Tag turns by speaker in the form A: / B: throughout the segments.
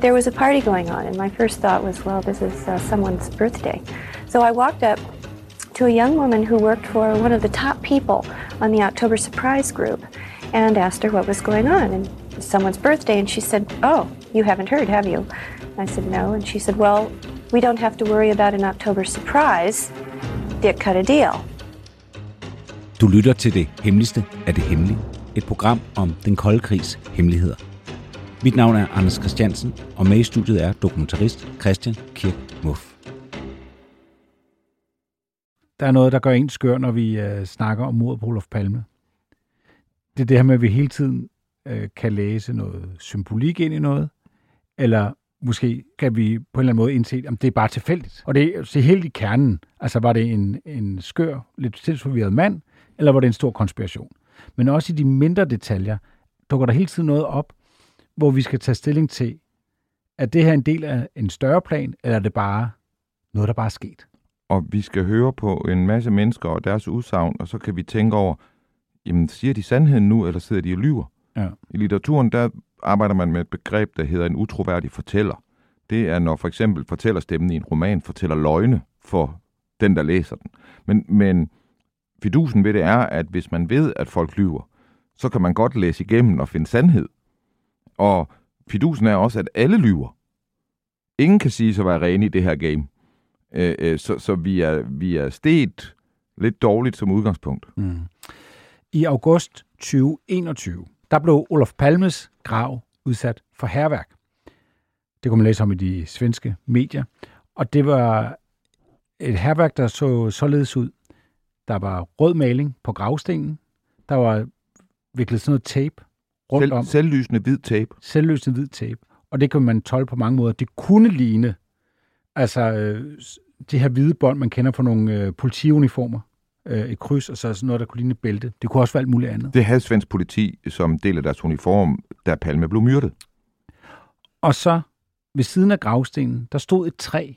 A: But there was a party going on, and my first thought was, well, this is uh, someone's birthday. So I walked up to a young woman who worked for one of the top people on the October Surprise group and asked her what was going on. And it's someone's birthday, and she said, Oh, you haven't heard, have you? I said, No. And she said, Well, we don't have to worry about an October surprise. Dick cut a deal.
B: Du lytter til det hemmeligste af det hemmelige. Et program om den kolde krigs hemmeligheder. Mit navn er Anders Christiansen, og med i studiet er dokumentarist Christian Kirk Muff.
C: Der er noget, der gør en skør, når vi øh, snakker om mordet på Olof Palme. Det er det her med, at vi hele tiden øh, kan læse noget symbolik ind i noget, eller måske kan vi på en eller anden måde indse, om det er bare tilfældigt. Og det er så helt i kernen. Altså var det en, en skør, lidt tilsforvirret mand, eller var det en stor konspiration? Men også i de mindre detaljer dukker der hele tiden noget op, hvor vi skal tage stilling til, er det her en del af en større plan, eller er det bare noget, der bare er sket?
D: og vi skal høre på en masse mennesker og deres udsagn, og så kan vi tænke over, jamen siger de sandheden nu, eller sidder de og lyver?
C: Ja.
D: I litteraturen, der arbejder man med et begreb, der hedder en utroværdig fortæller. Det er, når for eksempel fortællerstemmen i en roman fortæller løgne for den, der læser den. Men, men fidusen ved det er, at hvis man ved, at folk lyver, så kan man godt læse igennem og finde sandhed. Og fidusen er også, at alle lyver. Ingen kan sige sig at være rene i det her game. Øh, øh, så, så vi er, vi er steget lidt dårligt som udgangspunkt.
C: Mm. I august 2021, der blev Olof Palmes grav udsat for herværk. Det kunne man læse om i de svenske medier. Og det var et herværk, der så således ud. Der var rød maling på gravstenen. Der var viklet sådan noget tape rundt
D: Selv,
C: om.
D: selvlysende hvid tape.
C: Selvløsende hvid tape. Og det kan man tolke på mange måder. Det kunne ligne altså øh, s- de her hvide bånd, man kender fra nogle øh, politiuniformer. Øh, et kryds, og så sådan noget, der kunne ligne et bælte. Det kunne også være alt muligt andet.
D: Det havde svensk politi som del af deres uniform, da Palme blev myrdet.
C: Og så ved siden af gravstenen, der stod et træ,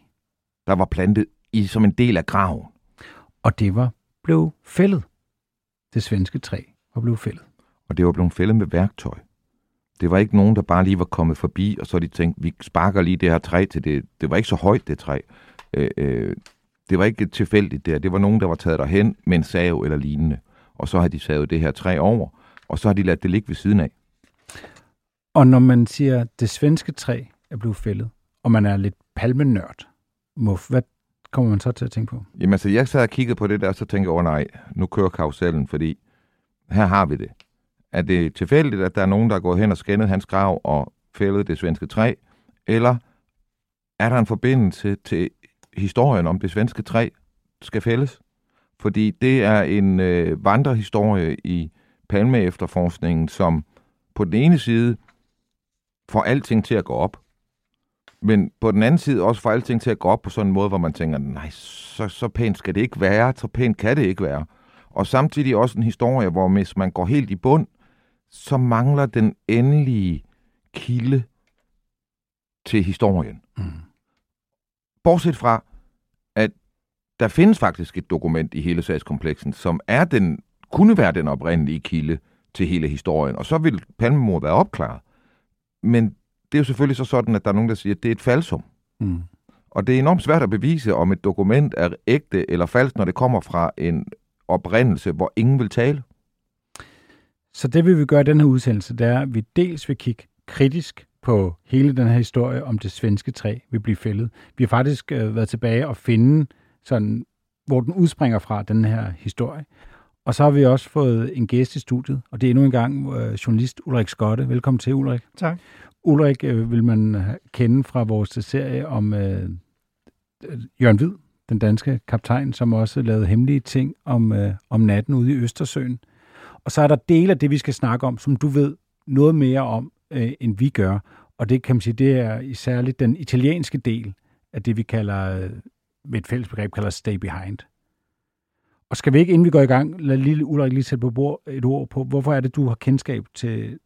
D: Der var plantet i som en del af graven.
C: og det var blev fældet. Det svenske træ var blevet fældet.
D: Og det var blevet fældet med værktøj. Det var ikke nogen, der bare lige var kommet forbi, og så de tænkt, vi sparker lige det her træ til det. Det var ikke så højt, det træ. Øh, øh, det var ikke tilfældigt der. Det var nogen, der var taget derhen med en sav eller lignende. Og så har de savet det her træ over, og så har de ladt det ligge ved siden af.
C: Og når man siger, at det svenske træ er blevet fældet, og man er lidt palmenørd, Muff, hvad kommer man så til at tænke på?
D: Jamen altså, jeg sad og kiggede på det der, og så tænkte jeg, åh nej, nu kører karusellen, fordi her har vi det. Er det tilfældigt, at der er nogen, der er gået hen og skændet hans grav og fældet det svenske træ? Eller er der en forbindelse til historien om det svenske træ skal fældes? Fordi det er en øh, vandrehistorie i Palme-efterforskningen, som på den ene side får alting til at gå op, men på den anden side også får alting til at gå op på sådan en måde, hvor man tænker, nej, så, så pænt skal det ikke være, så pænt kan det ikke være. Og samtidig også en historie, hvor hvis man går helt i bund, så mangler den endelige kilde til historien.
C: Mm.
D: Bortset fra, at der findes faktisk et dokument i hele sagskompleksen, som er den, kunne være den oprindelige kilde til hele historien, og så vil Palmemord være opklaret. Men det er jo selvfølgelig så sådan, at der er nogen, der siger, at det er et falsum.
C: Mm.
D: Og det er enormt svært at bevise, om et dokument er ægte eller falsk, når det kommer fra en oprindelse, hvor ingen vil tale.
C: Så det vil vi gøre i den her udsendelse, det er, at vi dels vil kigge kritisk på hele den her historie om det svenske træ vil blive fældet. Vi har faktisk øh, været tilbage og finde, sådan, hvor den udspringer fra, den her historie. Og så har vi også fået en gæst i studiet, og det er endnu en gang øh, journalist Ulrik Skotte. Velkommen til, Ulrik.
E: Tak.
C: Ulrik øh, vil man kende fra vores serie om øh, Jørgen Hvid, den danske kaptajn, som også lavede hemmelige ting om, øh, om natten ude i Østersøen. Og så er der dele af det, vi skal snakke om, som du ved noget mere om, øh, end vi gør. Og det kan man sige, det er i særligt den italienske del af det, vi kalder, øh, med et fælles begreb, kalder stay behind. Og skal vi ikke, inden vi går i gang, lade lille Ulrik lige sætte på bord et ord på, hvorfor er det, du har kendskab til,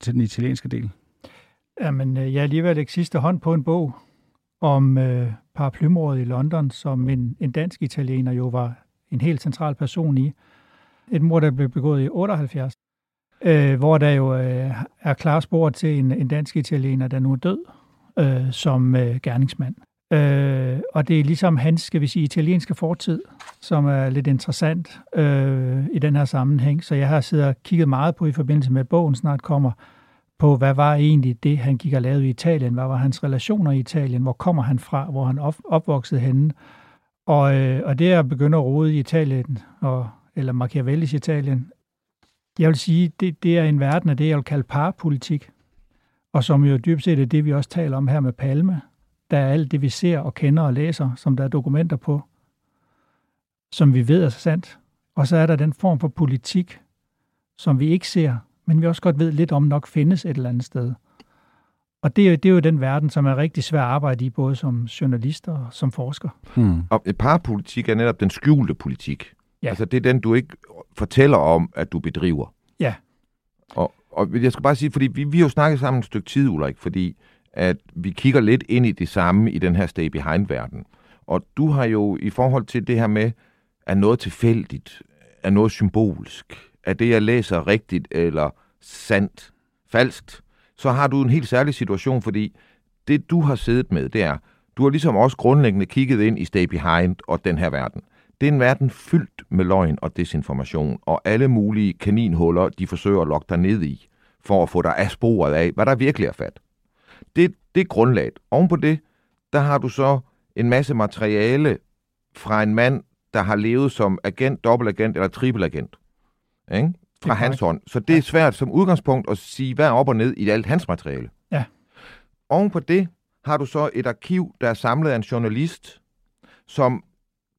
C: til den italienske del?
E: Jamen, øh, jeg er alligevel ikke sidste hånd på en bog om øh, paraplymordet i London, som en, en dansk italiener jo var en helt central person i. Et mor, der blev begået i 78, øh, hvor der jo øh, er klar spor til en, en dansk italiener, der nu er død øh, som øh, gerningsmand. Øh, og det er ligesom hans, skal vi sige, italienske fortid, som er lidt interessant øh, i den her sammenhæng. Så jeg har siddet og kigget meget på i forbindelse med, at bogen snart kommer, på hvad var egentlig det, han gik og lavede i Italien? Hvad var hans relationer i Italien? Hvor kommer han fra? Hvor han op, opvokset henne? Og, øh, og det at begynde at rode i Italien, og, eller Machiavellis Italien, jeg vil sige, det, det er en verden af det, jeg vil kalde parpolitik, og som jo dybt set er det, vi også taler om her med Palme. Der er alt det, vi ser og kender og læser, som der er dokumenter på, som vi ved er sandt. Og så er der den form for politik, som vi ikke ser, men vi også godt ved lidt om nok findes et eller andet sted. Og det er, det er jo den verden, som er rigtig svær at arbejde i, både som journalist og som forsker.
D: Hmm. Og parpolitik er netop den skjulte politik.
E: Ja.
D: Altså det er den, du ikke fortæller om, at du bedriver.
E: Ja.
D: Og, og jeg skal bare sige, fordi vi, vi har jo snakket sammen et stykke tid, Ulrik, fordi at vi kigger lidt ind i det samme i den her stay behind-verden. Og du har jo i forhold til det her med, er noget tilfældigt, er noget symbolsk, er det, jeg læser rigtigt eller sandt, falskt, så har du en helt særlig situation, fordi det, du har siddet med, det er, du har ligesom også grundlæggende kigget ind i Stay Behind og den her verden. Det er en verden fyldt med løgn og desinformation, og alle mulige kaninhuller, de forsøger at lokke dig ned i, for at få dig af sporet af, hvad der virkelig er fat. Det, det er grundlaget. Oven på det, der har du så en masse materiale fra en mand, der har levet som agent, dobbeltagent eller trippelagent. Ikke? Fra hans hånd. Så det er svært som udgangspunkt at sige, hvad er op og ned i alt hans materiale.
E: Ja.
D: Oven på det har du så et arkiv, der er samlet af en journalist, som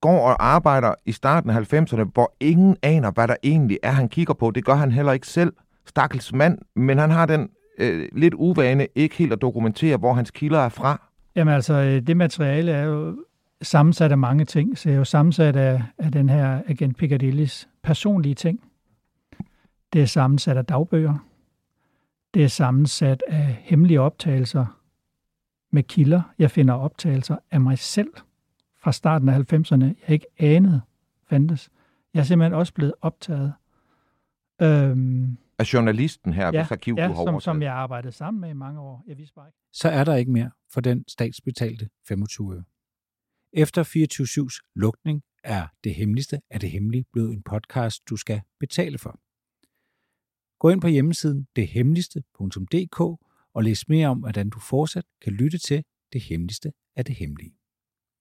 D: går og arbejder i starten af 90'erne, hvor ingen aner, hvad der egentlig er, han kigger på. Det gør han heller ikke selv. Stakkels mand, men han har den øh, lidt uvane ikke helt at dokumentere, hvor hans kilder er fra.
E: Jamen altså, øh, det materiale er jo sammensat af mange ting, så det er jo sammensat af, af den her agent Piccadillys personlige ting. Det er sammensat af dagbøger. Det er sammensat af hemmelige optagelser med kilder. Jeg finder optagelser af mig selv fra starten af 90'erne, jeg ikke anede fandtes. Jeg er simpelthen også blevet optaget. Øhm,
D: Af journalisten her,
E: ja,
D: hvis arkiv
E: ja som, som jeg arbejdede sammen med i mange år. Jeg vidste bare ikke.
B: så er der ikke mere for den statsbetalte 25 øre. Efter 24-7's lukning er det hemmeligste af det hemmelige blevet en podcast, du skal betale for. Gå ind på hjemmesiden dethemmeligste.dk og læs mere om, hvordan du fortsat kan lytte til det hemmeligste af det hemmelige.